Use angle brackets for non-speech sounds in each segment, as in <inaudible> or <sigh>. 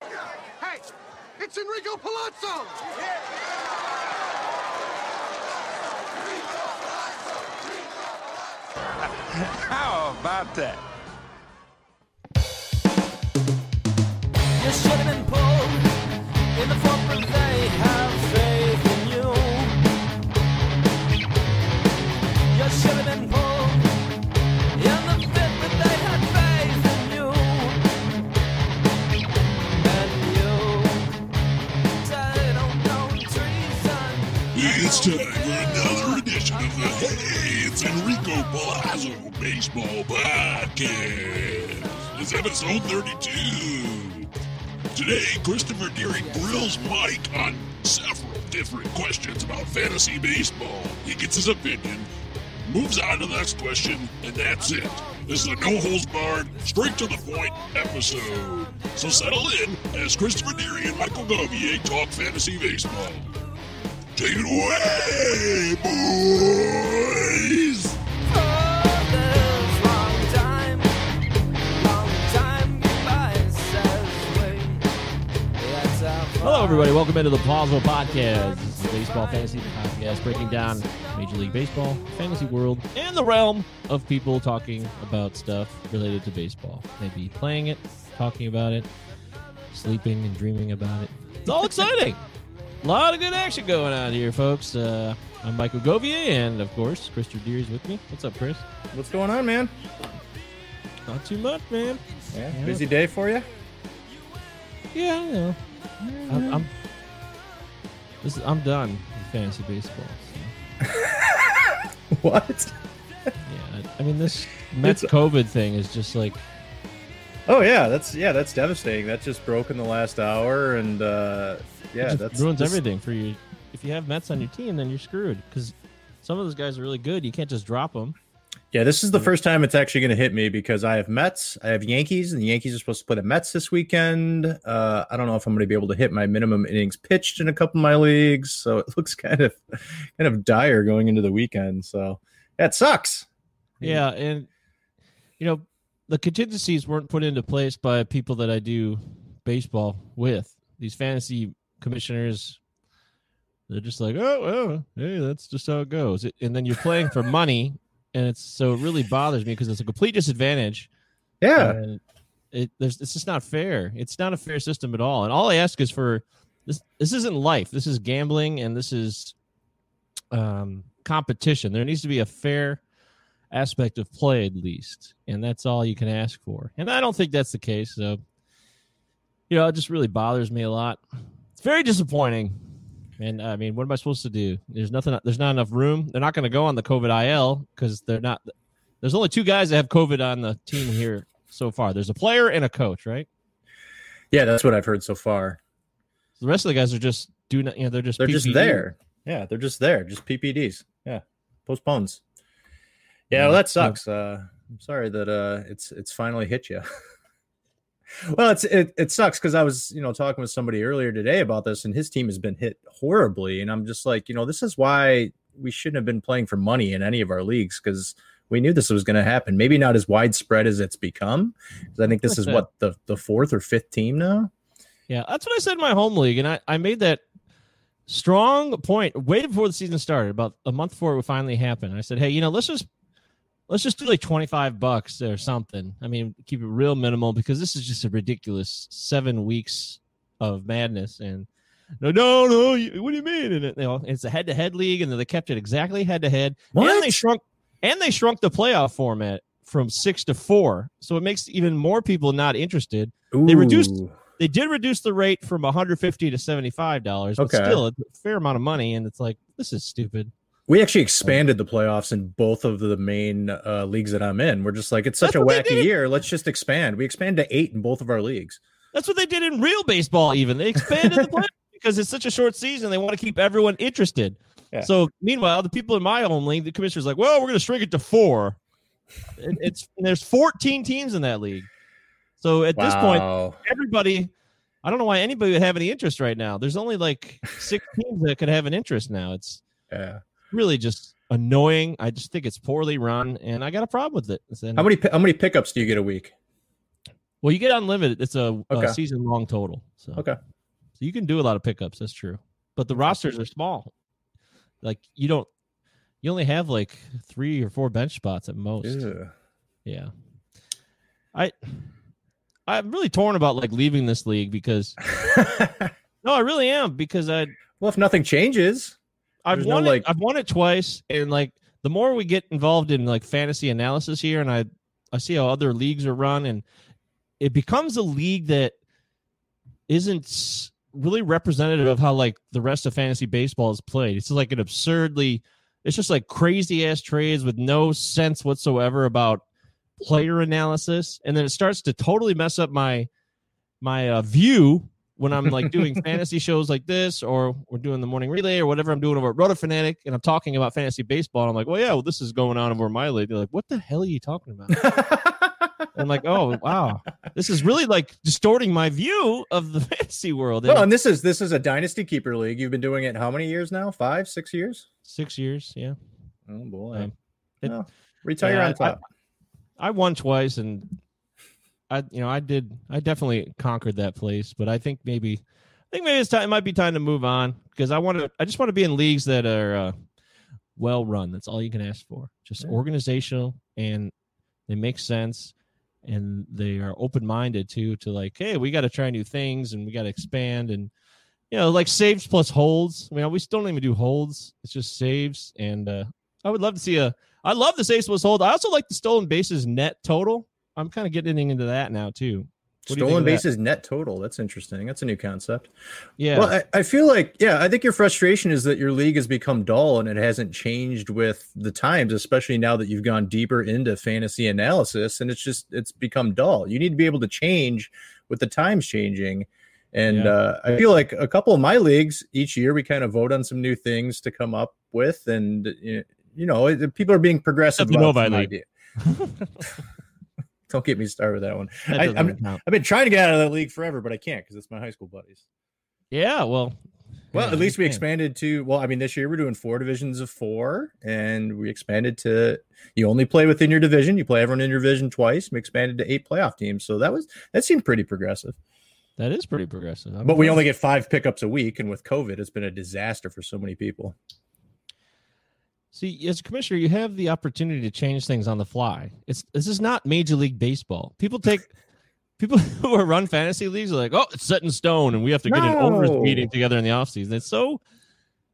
Hey, it's Enrico Palazzo! <laughs> How about that? You should have been pulled in the front, episode 32. Today, Christopher Deering grills Mike on several different questions about fantasy baseball. He gets his opinion, moves on to the next question, and that's it. This is a no holds barred, straight to the point episode. So settle in as Christopher Deering and Michael Govier talk fantasy baseball. Take it away, boys! Everybody. Welcome into the Palazzo Podcast. This is the Baseball Fantasy Podcast, breaking down Major League Baseball, fantasy world, and the realm of people talking about stuff related to baseball. Maybe playing it, talking about it, sleeping and dreaming about it. It's all exciting. A lot of good action going on here, folks. Uh, I'm Michael Govier, and of course, Chris Deere is with me. What's up, Chris? What's going on, man? Not too much, man. Yeah, Yeah. busy day for you. Yeah, you know. I'm, I'm, this is, I'm done with fantasy baseball. so. <laughs> What? Yeah, I mean this Mets It's- COVID thing is just like Oh yeah, that's yeah, that's devastating. That just broke in the last hour, and uh, yeah, just that's ruins this- everything for you. If you have Mets on your team, then you're screwed because some of those guys are really good. You can't just drop them. Yeah, this is the first time it's actually going to hit me because I have Mets, I have Yankees, and the Yankees are supposed to play the Mets this weekend. Uh, I don't know if I'm going to be able to hit my minimum innings pitched in a couple of my leagues, so it <laughs> looks kind of kind of dire going into the weekend. So it sucks. Yeah, and you know the contingencies weren't put into place by people that I do baseball with. These fantasy commissioners, they're just like, oh, oh, hey, that's just how it goes. And then you're playing for money, and it's so it really bothers me because it's a complete disadvantage. Yeah, it there's it's just not fair. It's not a fair system at all. And all I ask is for this this isn't life. This is gambling and this is um competition. There needs to be a fair aspect of play at least. And that's all you can ask for. And I don't think that's the case. So you know, it just really bothers me a lot. It's very disappointing. And I mean, what am I supposed to do? There's nothing there's not enough room. They're not going to go on the COVID IL because they're not there's only two guys that have COVID on the team here so far. There's a player and a coach, right? yeah, that's what I've heard so far. The rest of the guys are just doing, you know, they're just They're just there. Yeah, they're just there. Just PPDs. Yeah, postpones. Yeah, well, that sucks. Uh, I'm sorry that uh, it's it's finally hit you. <laughs> well, it's it, it sucks because I was you know talking with somebody earlier today about this, and his team has been hit horribly, and I'm just like, you know, this is why we shouldn't have been playing for money in any of our leagues because we knew this was going to happen. Maybe not as widespread as it's become. 'cause I think this is <laughs> what the the fourth or fifth team now. Yeah, that's what I said in my home league, and I, I made that strong point way before the season started, about a month before it would finally happen. I said, hey, you know, let's just let's just do like twenty five bucks or something. I mean, keep it real minimal because this is just a ridiculous seven weeks of madness. And no, no, no, what do you mean? And it, you know, it's a head to head league, and they kept it exactly head to head. And they shrunk and they shrunk the playoff format from six to four, so it makes even more people not interested. They reduced- They did reduce the rate from 150 to 75 dollars, but Okay. still it's a fair amount of money. And it's like this is stupid. We actually expanded the playoffs in both of the main uh, leagues that I'm in. We're just like, it's such That's a wacky year. Let's just expand. We expanded to eight in both of our leagues. That's what they did in real baseball. Even they expanded the playoffs <laughs> because it's such a short season. They want to keep everyone interested. Yeah. So meanwhile, the people in my own league, the commissioner's like, "Well, we're going to shrink it to four. And <laughs> it's and there's 14 teams in that league. So at this point, everybody. I don't know why anybody would have any interest right now. There's only like six <laughs> teams that could have an interest now. It's yeah. Really just annoying. I just think it's poorly run, and I got a problem with it. How many how many pickups do you get a week? Well, you get unlimited. It's a, Okay. season long total. So Okay. So you can do a lot of pickups. That's true. But the rosters are small. Like you don't. You only have like three or four bench spots at most. Ew. Yeah. I. I'm really torn about like leaving this league because <laughs> no, I really am because I well, if nothing changes, I've There's no, won like- it. I've won it twice, and like the more we get involved in like fantasy analysis here, and I I see how other leagues are run, and it becomes a league that isn't really representative of how like the rest of fantasy baseball is played. It's like an absurdly, it's just like crazy ass trades with no sense whatsoever about player analysis, and then it starts to totally mess up my my uh, view when I'm like doing <laughs> fantasy shows like this, or we're doing the morning relay, or whatever I'm doing over at Roto Fanatic, and I'm talking about fantasy baseball. And I'm like, well, yeah, well, this is going on over my league. They're like, what the hell are you talking about? <laughs> I'm like, oh wow, this is really like distorting my view of the <laughs> fantasy world. well, And and this is this is a dynasty keeper league. You've been doing it how many years now? Five, six years? six years, yeah. Oh boy. Um, it- Well, retire yeah, on top. I won twice, and I, you know, I did. I definitely conquered that place, but I think maybe, I think maybe it's time. It might be time to move on because I want to. I just want to be in leagues that are uh, well run. That's all you can ask for. Just Yeah. organizational, and they make sense, and they are open minded too. To like, hey, we got to try new things, and we got to expand, and you know, like saves plus holds. I mean, we still don't even do holds. It's just saves, and uh, I would love to see a. I love the saves plus hold. I also like the stolen bases net total. I'm kind of getting into that now too. What you Stolen bases net total. That's interesting. That's a new concept. Yeah. Well, I, I feel like, yeah, I think your frustration is that your league has become dull and it hasn't changed with the times, especially now that you've gone deeper into fantasy analysis and it's just, it's become dull. You need to be able to change with the times changing. And Yeah. uh, I feel like a couple of my leagues each year, we kind of vote on some new things to come up with. And, you you know, people are being progressive. Except Novi some League. idea. <laughs> <laughs> Don't get me started with that one. That I, I've been trying to get out of that league forever, but I can't because it's my high school buddies. yeah. Well. Well, yeah, at least we expanded to well, I mean, this year we're doing four divisions of four, and we expanded to you only play within your division. You play everyone in your division twice. We expanded to eight playoff teams, so that was that seemed pretty progressive. That is pretty progressive. I'm But we only get five pickups a week, and with COVID, it's been a disaster for so many people. See as a commissioner, you have the opportunity to change things on the fly. It's this is not Major League Baseball. People take. <laughs> People <laughs> who are run fantasy leagues are like, oh, it's set in stone, and we have to get an owners meeting together in the offseason. It's so,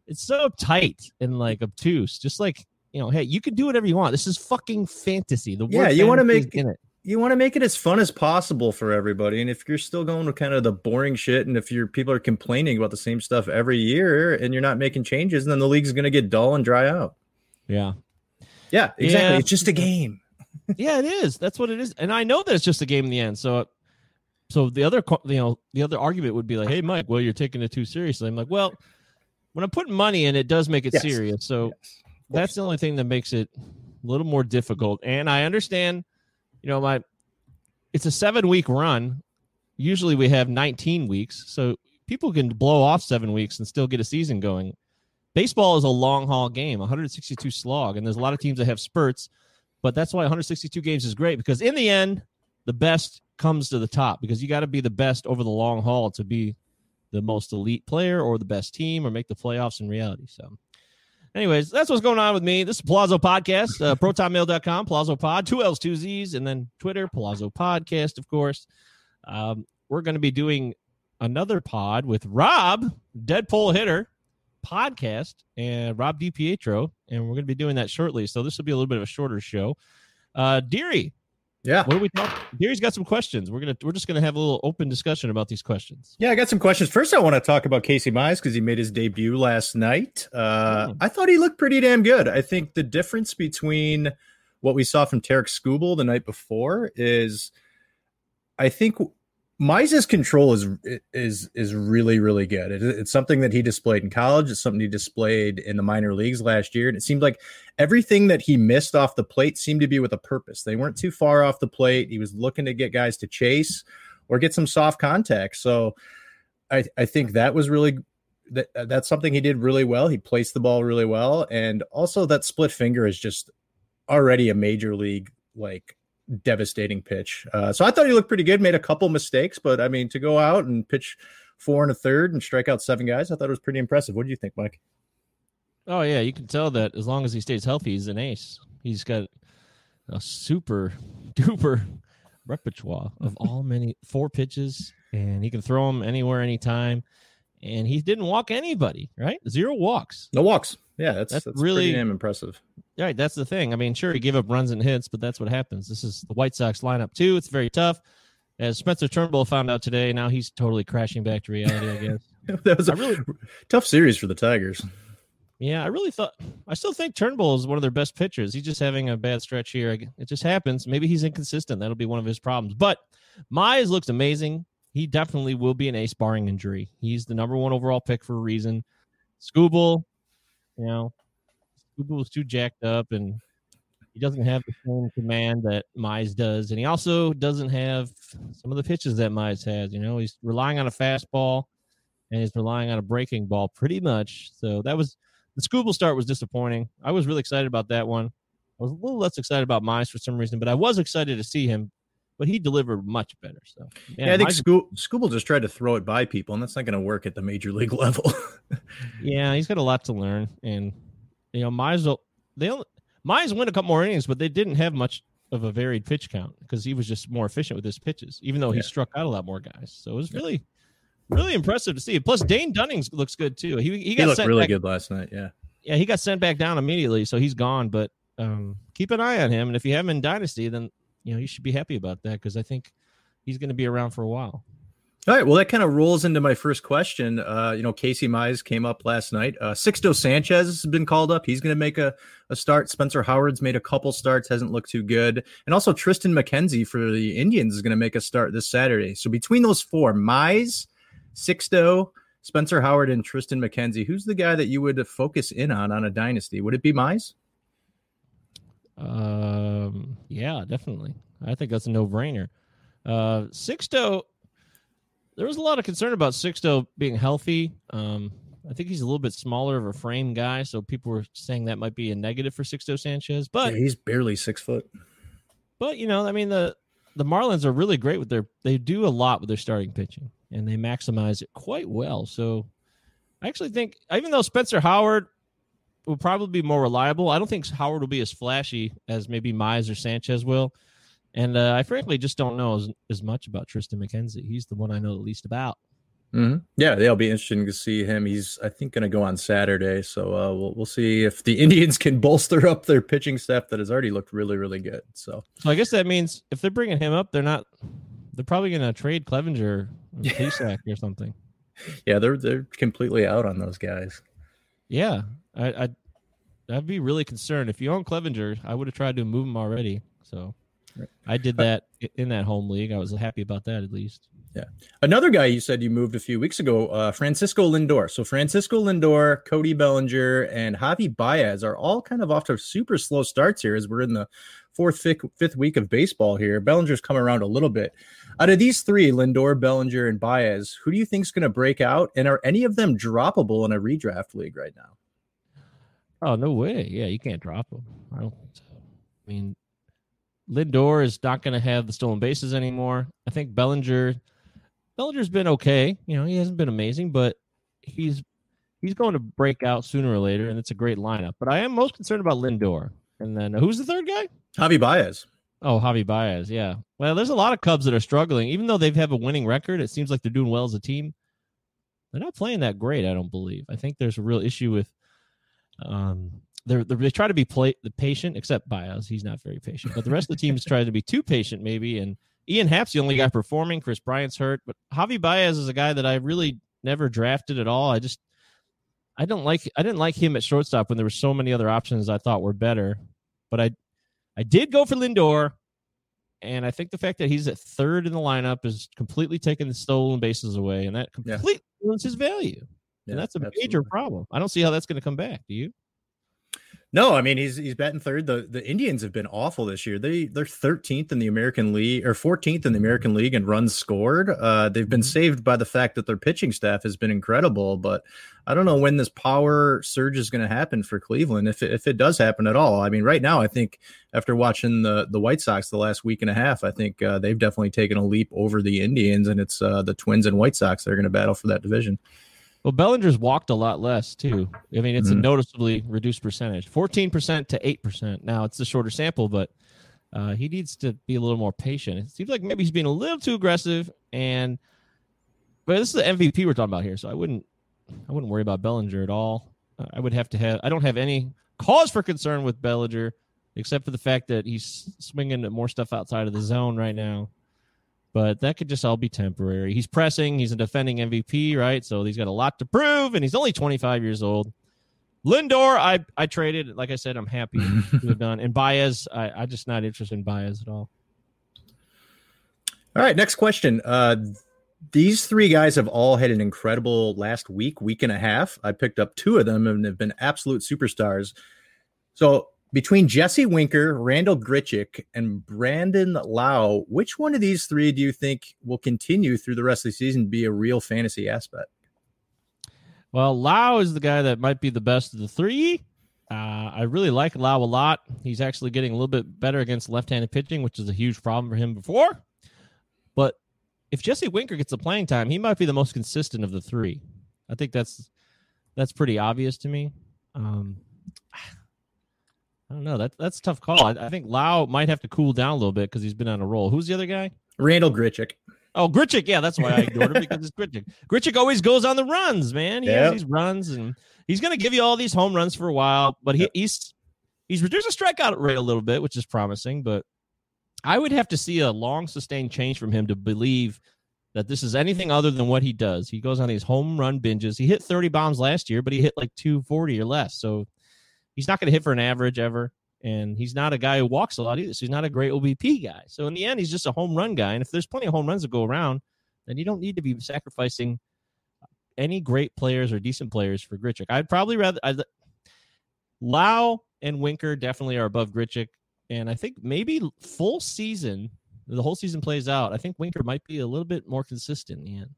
it's so tight and like obtuse. Just like you know, hey, you can do whatever you want. This is fucking fantasy. The Yeah, you wanna make- in it. You want to make it as fun as possible for everybody, and if you're still going with kind of the boring shit, and if your people are complaining about the same stuff every year, and you're not making changes, then the league's going to get dull and dry out. Yeah. Yeah, exactly. Yeah. It's just a game. <laughs> yeah, it is. That's what it is, and I know that it's just a game in the end. So, so the other, you know, the other argument would be like, "Hey, Mike, well, you're taking it too seriously." I'm like, well, when I'm putting money in, it does make it Yes. serious. So Yes. that's the only thing that makes it a little more difficult. And I understand, you know, my it's a seven week run. Usually we have 19 weeks, so people can blow off seven weeks and still get a season going. Baseball is a long haul game, 162 slog, and there's a lot of teams that have spurts, but that's why 162 games is great because in the end, the best comes to the top because you got to be the best over the long haul to be the most elite player or the best team or make the playoffs in reality. So, anyways, that's what's going on with me. This is Palazzo Podcast, uh, protonmail.com, Palazzo Pod, two L's, two Z's, and then Twitter, Palazzo Podcast, of course. Um, we're going to be doing another pod with Rob, Dead Pull Hitter podcast, and Rob DiPietro, and we're going to be doing that shortly. So, this will be a little bit of a shorter show. Uh, Deary, Yeah. what do we talk? Deary's got some questions. We're gonna we're just gonna have a little open discussion about these questions. Yeah, I got some questions. First, I want to talk about Casey Mize because he made his debut last night. Uh, Oh. I thought he looked pretty damn good. I think the difference between what we saw from Tarik Skubal the night before is, I think Mize's control is is is really really good. It, it's something that he displayed in college. It's something he displayed in the minor leagues last year, and it seemed like everything that he missed off the plate seemed to be with a purpose. They weren't too far off the plate. He was looking to get guys to chase or get some soft contact. So I I think that was really that that's something he did really well. He placed the ball really well, and also that split finger is just already a major league like devastating pitch. Uh, so I thought he looked pretty good. Made a couple mistakes, but I mean to go out and pitch four and a third and strike out seven guys, I thought it was pretty impressive. What do you think, Mike? Oh yeah, you can tell that as long as he stays healthy, he's an ace. He's got a super duper <laughs> repertoire of <laughs> all many four pitches, and he can throw them anywhere, anytime. And he didn't walk anybody, right? Zero walks. No walks. Yeah, that's That's that's, really- really damn impressive. Right, that's the thing. I mean, sure, he gave up runs and hits, but that's what happens. This is the White Sox lineup too. It's very tough. As Spencer Turnbull found out today, now he's totally crashing back to reality. I guess. <laughs> that was a I really, tough series for the Tigers. yeah, I really thought. I still think Turnbull is one of their best pitchers. He's just having a bad stretch here. It just happens. Maybe he's inconsistent. That'll be one of his problems. But Mize looks amazing. He definitely will be an ace barring injury. He's the number one overall pick for a reason. Skubal, you know, Was too jacked up and he doesn't have the same command that Mize does. And he also doesn't have some of the pitches that Mize has. You know, he's relying on a fastball and he's relying on a breaking ball pretty much. So that was the Skubal start was disappointing. I was really excited about that one. I was a little less excited about Mize for some reason, but I was excited to see him. But he delivered much better. So Yeah, I think Mize- Sco- Skubal just tried to throw it by people, and that's not going to work at the major league <laughs> level. Yeah, he's got a lot to learn, and you know, will- they only Mize win a couple more innings, but they didn't have much of a varied pitch count because he was just more efficient with his pitches, even though he struck out a lot more guys. So it was really, really impressive to see. Plus, Dane Dunning's looks good too. He he he got looked sent really back, good last night. Yeah. Yeah, he got sent back down immediately, so he's gone. But um, keep an eye on him, and if you have him in Dynasty, then you know you should be happy about that because I think he's going to be around for a while. All right. Well, that kind of rolls into my first question. Uh, you know, Casey Mize came up last night. Uh, Sixto Sanchez has been called up. He's going to make a, a start. Spencer Howard's made a couple starts, hasn't looked too good. And also Triston McKenzie for the Indians is going to make a start this Saturday. So between those four, Mize, Sixto, Spencer Howard, and Triston McKenzie, who's the guy that you would focus in on on a dynasty? Would it be Mize? Um, yeah, definitely. I think that's a no brainer. Uh, Sixto, there was a lot of concern about Sixto being healthy. Um, I think he's a little bit smaller of a frame guy, so people were saying that might be a negative for Sixto Sanchez. But Yeah, he's barely six foot. but you know, I mean the the Marlins are really great with their they do a lot with their starting pitching and they maximize it quite well. So I actually think even though Spencer Howard will probably be more reliable, I don't think Howard will be as flashy as maybe Mize or Sanchez will. And uh, I frankly just don't know as, as much about Triston McKenzie. He's the one I know the least about. Mm-hmm. Yeah, they'll be interesting to see him. He's, I think, going to go on Saturday, so uh, we'll we'll see if the <laughs> Indians can bolster up their pitching staff that has already looked really, really good. So So I guess that means if they're bringing him up, they're not. They're probably going to trade Clevinger, or <laughs> Plesac, or something. yeah, they're they're completely out on those guys. Yeah, I, I'd I'd be really concerned if you own Clevinger. I would have tried to move him already. So I did that i- in that home league. I was happy about that at least. Yeah. Another guy you said you moved a few weeks ago, uh, Francisco Lindor. So Francisco Lindor, Cody Bellinger, and Javi Baez are all kind of off to super slow starts here as we're in the fourth, fifth, fifth week of baseball here. Bellinger's come around a little bit. Out of these three, Lindor, Bellinger, and Baez, who do you think is going to break out? And are any of them droppable in a redraft league right now? Oh no way! Yeah, you can't drop them. I don't. think so. I mean, Lindor is not going to have the stolen bases anymore. I think Bellinger, Bellinger's been okay. You know, he hasn't been amazing, but he's he's going to break out sooner or later, and it's a great lineup. But I am most concerned about Lindor. And then uh, who's the third guy? Javi Baez. Oh, Javi Baez. Yeah. Well, there's a lot of Cubs that are struggling, even though they've have a winning record. It seems like they're doing well as a team. They're not playing that great. I don't believe. I think there's a real issue with. Um, they're, they're they try to be play the patient, except Baez. He's not very patient, but the rest of the teams try to be too patient, maybe. And Ian Happ's the only guy performing. Kris Bryant's hurt, but Javi Baez is a guy that I really never drafted at all. I just I don't like I didn't like him at shortstop when there were so many other options I thought were better. But I I did go for Lindor, And I think the fact that he's at third in the lineup is completely taking the stolen bases away, and that Yeah. completely ruins his value. Yeah, and that's a major problem. I don't see how that's going to come back. Do you? No, I mean he's he's batting third. The the Indians have been awful this year. They they're 13th in the American League or 14th in the American League in runs scored. Uh, they've been saved by the fact that their pitching staff has been incredible. But I don't know when this power surge is going to happen for Cleveland. If it, if it does happen at all, I mean, right now I think after watching the the White Sox the last week and a half, I think uh, they've definitely taken a leap over the Indians, and it's uh, the Twins and White Sox that are going to battle for that division. Well, Bellinger's walked a lot less too. I mean, it's a Mhm. noticeably reduced percentage, fourteen percent to eight percent. Now it's a shorter sample, but uh, he needs to be a little more patient. It seems like maybe he's being a little too aggressive. And but this is the MVP we're talking about here, so I wouldn't, I wouldn't worry about Bellinger at all. Uh, I would have to have. I don't have any cause for concern with Bellinger, except for the fact that he's swinging at more stuff outside of the zone right now. But that could just all be temporary. He's pressing. He's a defending MVP, right? So he's got a lot to prove, and he's only 25 years old. Lindor, I I traded. Like I said, I'm happy <laughs> to have done. And Baez, I I'm just not interested in Baez at all. All right, next question. Uh, these three guys have all had an incredible last week, week and a half. I picked up two of them and have been absolute superstars. So between Jesse Winker, Randal Grichuk, and Brandon Lowe, which one of these three do you think will continue through the rest of the season to be a real fantasy aspect? Well, Lowe is the guy that might be the best of the three. Uh, I really like Lowe a lot. He's actually getting a little bit better against left-handed pitching, which is a huge problem for him before. But if Jesse Winker gets the playing time, he might be the most consistent of the three. I think that's that's pretty obvious to me. Um, I don't know. That that's a tough call. I, I think Lowe might have to cool down a little bit because he's been on a roll. Who's the other guy? Randal Grichuk. Oh, Grichuk. Yeah, that's why I ignored him because it's Grichuk. Grichuk always goes on the runs, man. He Yep. has these runs, and he's going to give you all these home runs for a while. But he, Yep. he's he's reduced the strikeout rate a little bit, which is promising. But I would have to see a long sustained change from him to believe that this is anything other than what he does. He goes on these home run binges. He hit 30 bombs last year, but he hit like 240 or less. So he's not going to hit for an average ever. And he's not a guy who walks a lot either. So he's not a great OBP guy. So in the end, he's just a home run guy. And if there's plenty of home runs to go around, then you don't need to be sacrificing any great players or decent players for Grichuk. I'd probably rather I'd, Lowe and Winker definitely are above Grichuk. And I think maybe full season, the whole season plays out. I think Winker might be a little bit more consistent in the end.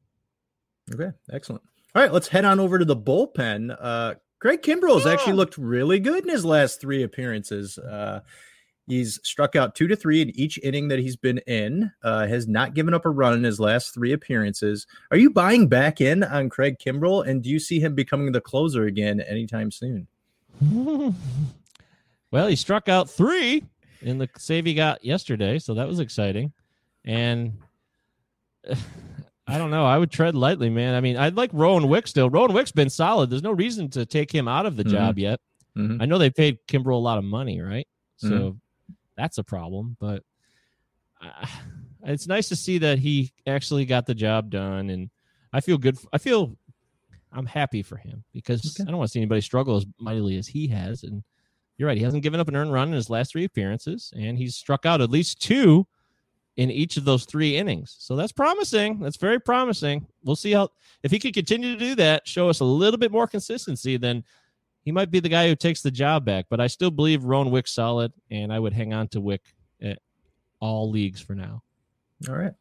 Okay, excellent. All right, let's head on over to the bullpen. Uh, Craig Kimbrel's actually looked really good in his last three appearances. Uh, he's struck out two to three in each inning that he's been in. Uh, has not given up a run in his last three appearances. Are you buying back in on Craig Kimbrel, and do you see him becoming the closer again anytime soon? <laughs> well, he struck out three in the save he got yesterday, so that was exciting. And <laughs> I don't know. I would tread lightly, man. I mean, I'd like Rowan Wick still. Rowan Wick's been solid. There's no reason to take him out of the Mhm. job yet. Mhm. I know they paid Kimbrel a lot of money, right? So Mhm. that's a problem. But uh, <sighs> it's nice to see that he actually got the job done, and I feel good. I feel I'm happy for him because Okay. I don't want to see anybody struggle as mightily as he has. And you're right; he hasn't given up an earned run in his last three appearances, and he's struck out at least two in each of those three innings. So that's promising. That's very promising. We'll see how if he can continue to do that, show us a little bit more consistency, then he might be the guy who takes the job back. But I still believe Rowan Wick's solid, and I would hang on to Wick at all leagues for now. All right.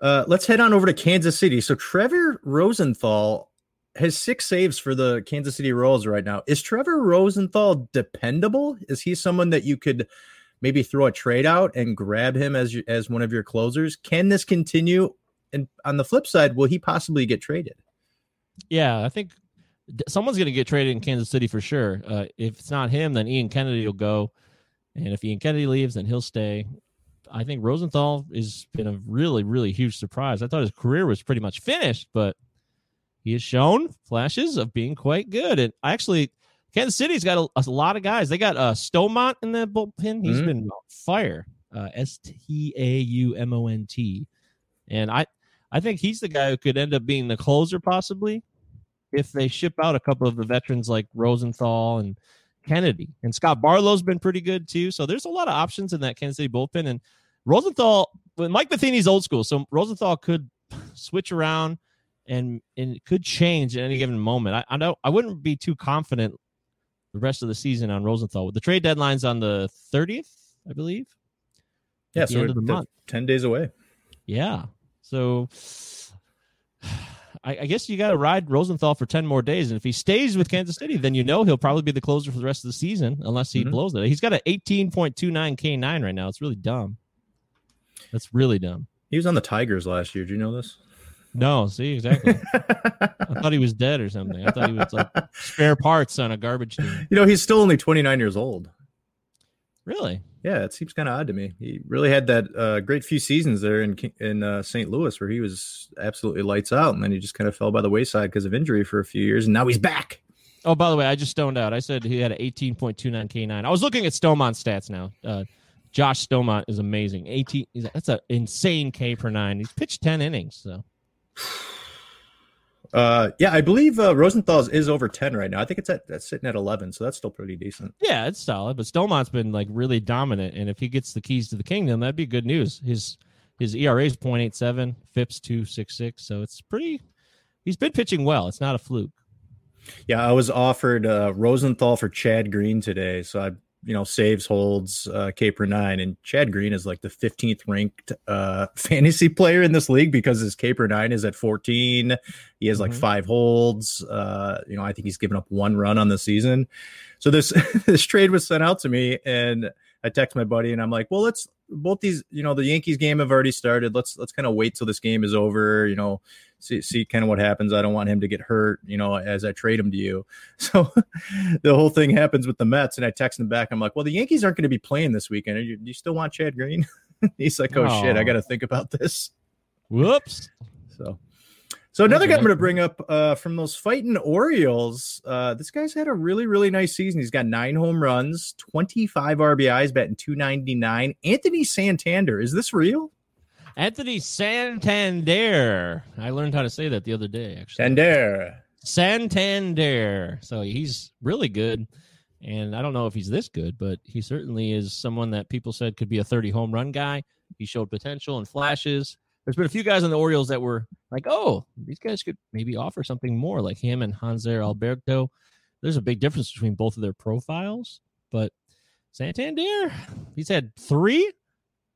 Uh, let's head on over to Kansas City. So Trevor Rosenthal has six saves for the Kansas City Royals right now. Is Trevor Rosenthal dependable? Is he someone that you could maybe throw a trade out and grab him as as one of your closers? Can this continue? And on the flip side, will he possibly get traded? Yeah, I think someone's going to get traded in Kansas City for sure. Uh, if it's not him, then Ian Kennedy will go, and if Ian Kennedy leaves, then he'll stay. I think Rosenthal has been a really, really huge surprise. I thought his career was pretty much finished, but he has shown flashes of being quite good. And I actually, Kansas City's got a, a lot of guys. They got uh, Staumont in the bullpen. He's Mhm. been on fire. Uh, S T A U M O N T, and I, I think he's the guy who could end up being the closer possibly if they ship out a couple of the veterans like Rosenthal and Kennedy. And Scott Barlow's been pretty good too. So there's a lot of options in that Kansas City bullpen. And Rosenthal, Mike Matheny's old school, so Rosenthal could switch around and and it could change at any given moment. I, I don't, I wouldn't be too confident the rest of the season on Rosenthal. The trade deadline's on the 30th, I believe. Yeah, so end of the month. ten days away. Yeah. So I, I guess you got to ride Rosenthal for 10 more days. And if he stays with Kansas City, then you know he'll probably be the closer for the rest of the season unless he Mhm. blows it. He's got an 18.29 K9 right now. It's really dumb. That's really dumb. He was on the Tigers last year. Do you know this? No, see, exactly. <laughs> I thought he was dead or something. I thought he was like spare parts on a garbage team. You know, he's still only 29 years old. Really? Yeah, it seems kind of odd to me. He really had that uh, great few seasons there in in uh, St. Louis where he was absolutely lights out, and then he just kind of fell by the wayside because of injury for a few years, and now he's back. Oh, by the way, I just stoned out. I said he had an 18.29 K9. I was looking at Staumont's stats now. Uh, Josh Staumont is amazing. 18. That's an insane K per nine. He's pitched 10 innings. So <sighs> Uh, yeah, I believe uh, Rosenthal's is over 10 right now. I think it's at that's sitting at 11, so that's still pretty decent. yeah, it's solid. But Staumont's been like really dominant, and if he gets the keys to the kingdom, that'd be good news. His his ERA is 0.87, FIPS 266. So it's pretty. He's been pitching well. It's not a fluke. Yeah, I was offered uh, Rosenthal for Chad Green today, so I you know saves holds uh, K per nine, and Chad Green is like the 15th ranked uh, <laughs> fantasy player in this league because his K per nine is at 14. He has like Mhm. five holds. Uh, you know, I think he's given up one run on the season. So this <laughs> this trade was sent out to me, and I text my buddy, and I'm like, well, let's both these. You know, the Yankees game have already started. Let's let's kind of wait till this game is over. You know. See, see kind of what happens. I don't want him to get hurt, you know, as I trade him to you. <laughs> So the whole thing happens with the Mets, and I text him back. I'm like, well, the Yankees aren't going to be playing this weekend. Are you, do you still want Chad Green? <laughs> He's like, oh shit, I got to think about this. Whoops. So, so another guy I'm going to bring up uh, from those fighting Orioles. Uh, this guy's had a really, really nice season. He's got nine home runs, 25 RBIs, batting 299. Anthony Santander, is this real? Anthony Santander. I learned how to say that the other day, actually. Santander. Santander. So he's really good. And I don't know if he's this good, but he certainly is someone that people said could be a 30 home run guy. He showed potential and flashes. There's been a few guys on the Orioles that were like, oh, these guys could maybe offer something more, like him and Hanser mm-hmm. Alberto. There's a big difference between both of their profiles, but Santander, he's had three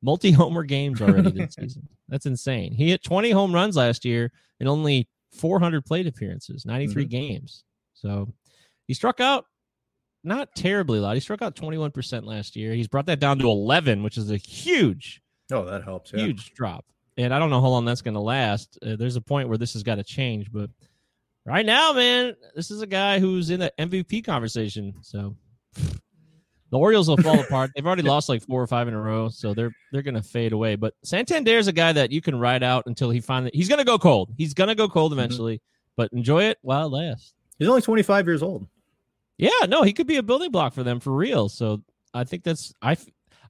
multi homer games already this <laughs> season. That's insane. He hit 20 home runs last year in only 400 plate appearances, 93 mm-hmm. games. So he struck out not terribly a lot. He struck out 21% last year. He's brought that down to 11, which is a huge, Oh, that helps. Yeah. huge drop. And I don't know how long that's going to last. Uh, there's a point where this has got to change, but right now, man, this is a guy who's in the MVP conversation. So the Orioles will fall apart. They've already <laughs> lost like four or five in a row, so they're they're going to fade away. But Santander's a guy that you can ride out until he finally he's going to go cold. He's going to go cold eventually, but enjoy it while it lasts. He's only 25 years old. Yeah, no, he could be a building block for them for real. So I think that's I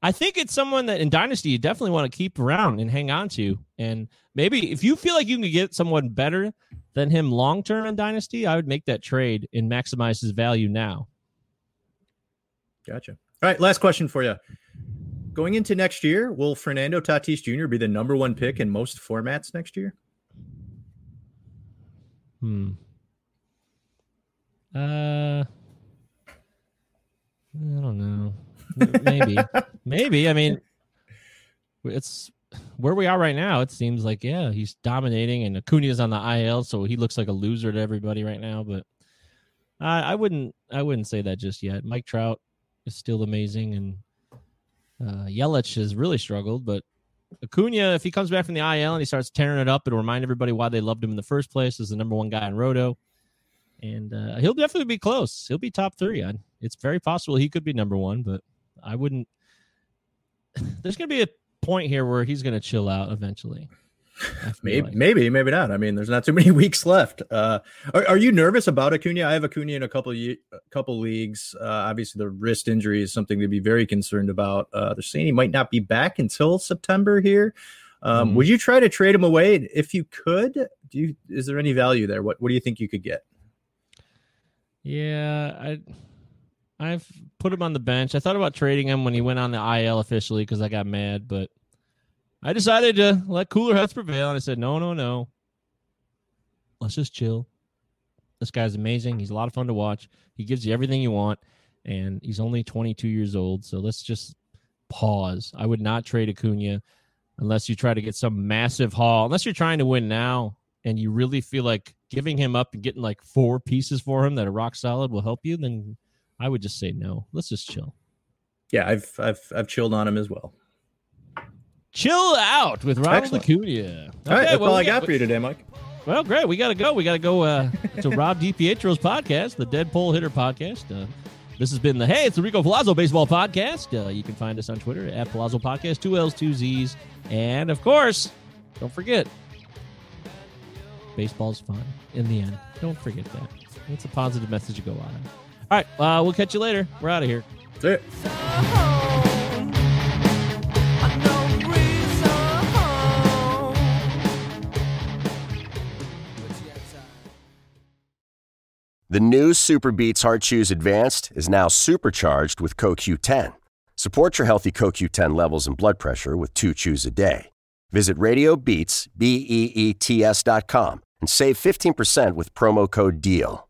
I think it's someone that in Dynasty you definitely want to keep around and hang on to. And maybe if you feel like you can get someone better than him long term in Dynasty, I would make that trade and maximize his value now. Gotcha. All right, last question for you. Going into next year, will Fernando Tatis Jr. be the number one pick in most formats next year? Hmm. Uh, I don't know. Maybe, <laughs> maybe. I mean, it's where we are right now. It seems like yeah, he's dominating, and Acuna's on the IL, so he looks like a loser to everybody right now. But I, I wouldn't, I wouldn't say that just yet. Mike Trout is still amazing, and uh, Yelich has really struggled, but Acuna, if he comes back from the IL and he starts tearing it up, it'll remind everybody why they loved him in the first place as the number one guy in Roto. And uh, he'll definitely be close. He'll be top three. I, it's very possible he could be number one, but I wouldn't. <laughs> There's going to be a point here where he's going to chill out eventually. Maybe, like. maybe, maybe not. I mean, there's not too <laughs> many weeks left. Uh, are, are you nervous about Acuna? I have Acuna in a couple of a couple leagues. Uh, obviously, the wrist injury is something to be very concerned about. Uh, they're saying he might not be back until September here. Um, Mhm. Would you try to trade him away if you could? Do you? Is there any value there? What What do you think you could get? Yeah, I I've put him on the bench. I thought about trading him when he went on the IL officially because I got mad, but I decided to let cooler heads prevail, and I said, no, no, no. Let's just chill. This guy's amazing. He's a lot of fun to watch. He gives you everything you want, and he's only 22 years old. So let's just pause. I would not trade Acuna unless you try to get some massive haul. Unless you're trying to win now, and you really feel like giving him up and getting like four pieces for him that are rock solid will help you, then I would just say no. Let's just chill. Yeah, I've I've I've chilled on him as well. Chill out with Ronald. Acuna. all right, that's well, all I we got for you today, Mike. Well, great. We got to go. We got to go uh, to Rob DiPietro's podcast, the Dead Pull Hitter podcast. Uh, this has been the Hey, it's the Rico Palazzo Baseball Podcast. Uh, you can find us on Twitter at Palazzo Podcast, two L's, two Z's. And of course, don't forget, baseball's fun in the end. Don't forget that. It's a positive message to go on. All right. Uh, we'll catch you later. We're out of here. That's it. The new Super Beets Heart Chews Advanced is now supercharged with CoQ10. Support your healthy CoQ10 levels and blood pressure with two chews a day. Visit RadioBeets, B-E-E-T-S dot com and save 15% with promo code DEAL.